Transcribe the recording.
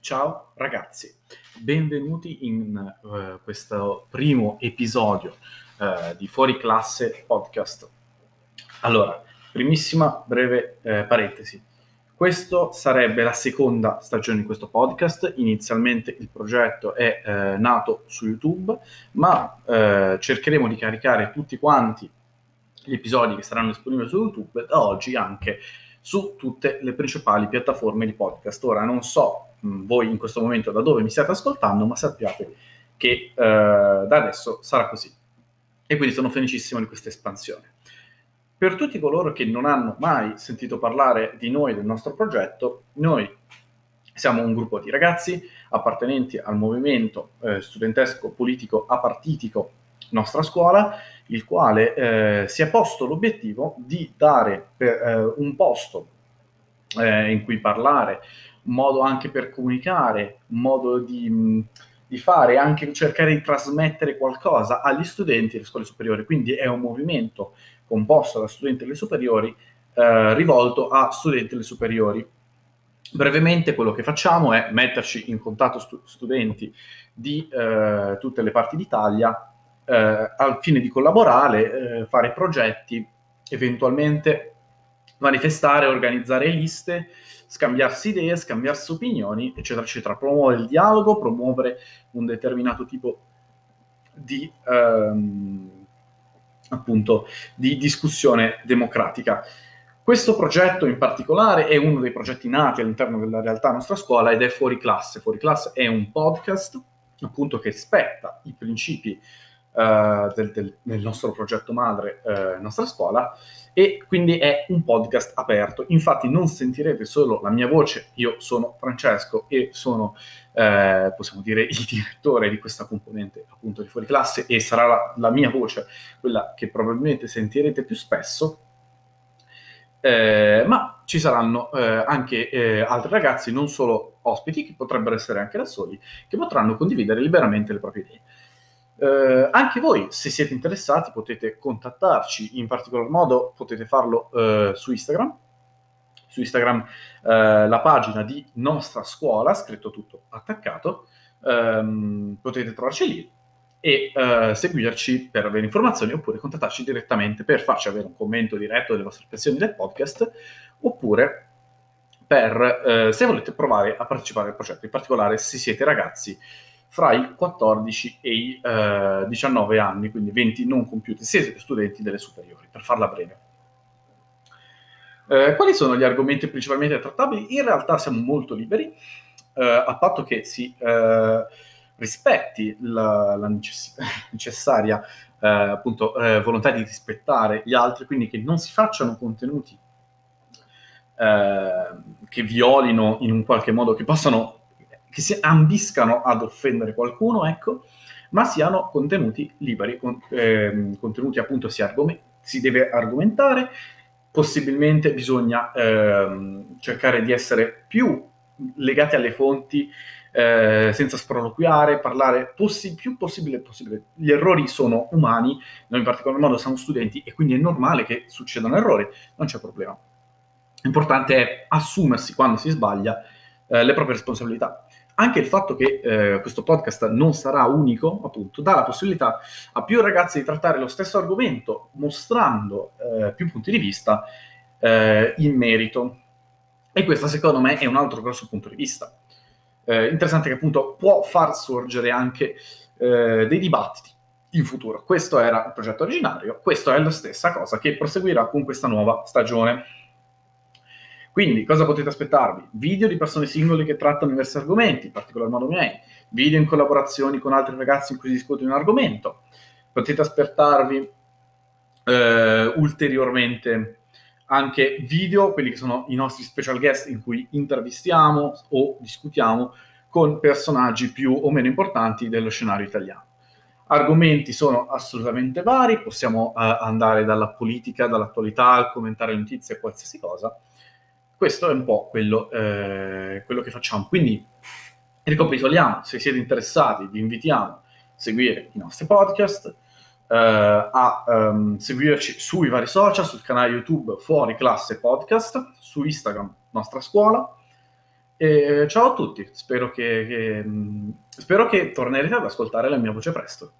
Ciao ragazzi, benvenuti in uh, questo primo episodio uh, di Fuori Classe Podcast. Allora, primissima breve eh, parentesi. Questo sarebbe la seconda stagione di questo podcast. Inizialmente il progetto è eh, nato su YouTube, ma eh, cercheremo di caricare tutti quanti gli episodi che saranno disponibili su YouTube da oggi anche su tutte le principali piattaforme di podcast. Ora non so voi in questo momento da dove mi state ascoltando, ma sappiate che eh, da adesso sarà così. E quindi sono felicissimo di questa espansione. Per tutti coloro che non hanno mai sentito parlare di noi, del nostro progetto, noi siamo un gruppo di ragazzi appartenenti al movimento eh, studentesco politico apartitico nostra scuola, il quale eh, si è posto l'obiettivo di dare per, eh, un posto eh, in cui parlare, un modo anche per comunicare, un modo di, di fare, anche cercare di trasmettere qualcosa agli studenti delle scuole superiori. Quindi è un movimento composto da studenti delle superiori eh, rivolto a studenti delle superiori. Brevemente quello che facciamo è metterci in contatto stu- studenti di eh, tutte le parti d'Italia eh, al fine di collaborare, eh, fare progetti, eventualmente manifestare, organizzare liste, scambiarsi idee, scambiarsi opinioni, eccetera, eccetera. Promuovere il dialogo, promuovere un determinato tipo di, ehm, appunto, di discussione democratica. Questo progetto in particolare è uno dei progetti nati all'interno della realtà nostra scuola ed è Fuori Classe. Fuori Classe è un podcast appunto che rispetta i principi uh, del, del, del, nostro progetto madre, uh, nostra scuola, e quindi è un podcast aperto. Infatti non sentirete solo la mia voce, io sono Francesco e sono, eh, possiamo dire, il direttore di questa componente appunto di fuori classe e sarà la, la mia voce quella che probabilmente sentirete più spesso. Eh, ma ci saranno eh, anche eh, altri ragazzi, non solo ospiti, che potrebbero essere anche da soli, che potranno condividere liberamente le proprie idee. Eh, anche voi, se siete interessati, potete contattarci, in particolar modo potete farlo eh, su Instagram. Su Instagram eh, la pagina di nostra scuola, scritto tutto attaccato, ehm, potete trovarci lì e eh, seguirci per avere informazioni oppure contattarci direttamente per farci avere un commento diretto delle vostre impressioni del podcast oppure per eh, se volete provare a partecipare al progetto, in particolare se siete ragazzi fra i 14 e i eh, 19 anni, quindi 20 non compiuti, se studenti delle superiori, per farla breve. Eh, quali sono gli argomenti principalmente trattabili? In realtà siamo molto liberi, eh, a patto che si eh, rispetti la, la necess- necessaria eh, appunto, eh, volontà di rispettare gli altri, quindi che non si facciano contenuti che violino in un qualche modo, che possano che si ambiscano ad offendere qualcuno, ecco, ma siano contenuti liberi, con, eh, contenuti appunto si, argom- si, deve argomentare, possibilmente bisogna eh, cercare di essere più legati alle fonti, eh, senza sproloquiare, parlare possi- più possibile possibile. Gli errori sono umani, noi in particolar modo siamo studenti e quindi è normale che succedano errori, non c'è problema. L'importante è assumersi quando si sbaglia eh, le proprie responsabilità anche il fatto che eh, questo podcast non sarà unico, appunto, dà la possibilità a più ragazzi di trattare lo stesso argomento, mostrando eh, più punti di vista eh, in merito. E questo, secondo me, è un altro grosso punto di vista. Eh, interessante che, appunto, può far sorgere anche eh, dei dibattiti in futuro. Questo era il progetto originario, questo è la stessa cosa che proseguirà con questa nuova stagione. Quindi cosa potete aspettarvi? Video di persone singole che trattano diversi argomenti, in particolar modo miei, video in collaborazioni con altri ragazzi in cui si discute un argomento. Potete aspettarvi eh, ulteriormente anche video, quelli che sono i nostri special guest in cui intervistiamo o discutiamo con personaggi più o meno importanti dello scenario italiano. Argomenti sono assolutamente vari, possiamo uh, andare dalla politica, dall'attualità, al commentare notizie, qualsiasi cosa questo è un po' quello, eh, quello che facciamo. Quindi ricapitoliamo, se siete interessati vi invitiamo a seguire i nostri podcast, eh, a um, seguirci sui vari social, sul canale YouTube Fuori Classe Podcast, su Instagram Nostra Scuola, E ciao a tutti, spero che che mhmm, spero che tornerete ad ascoltare la mia voce presto.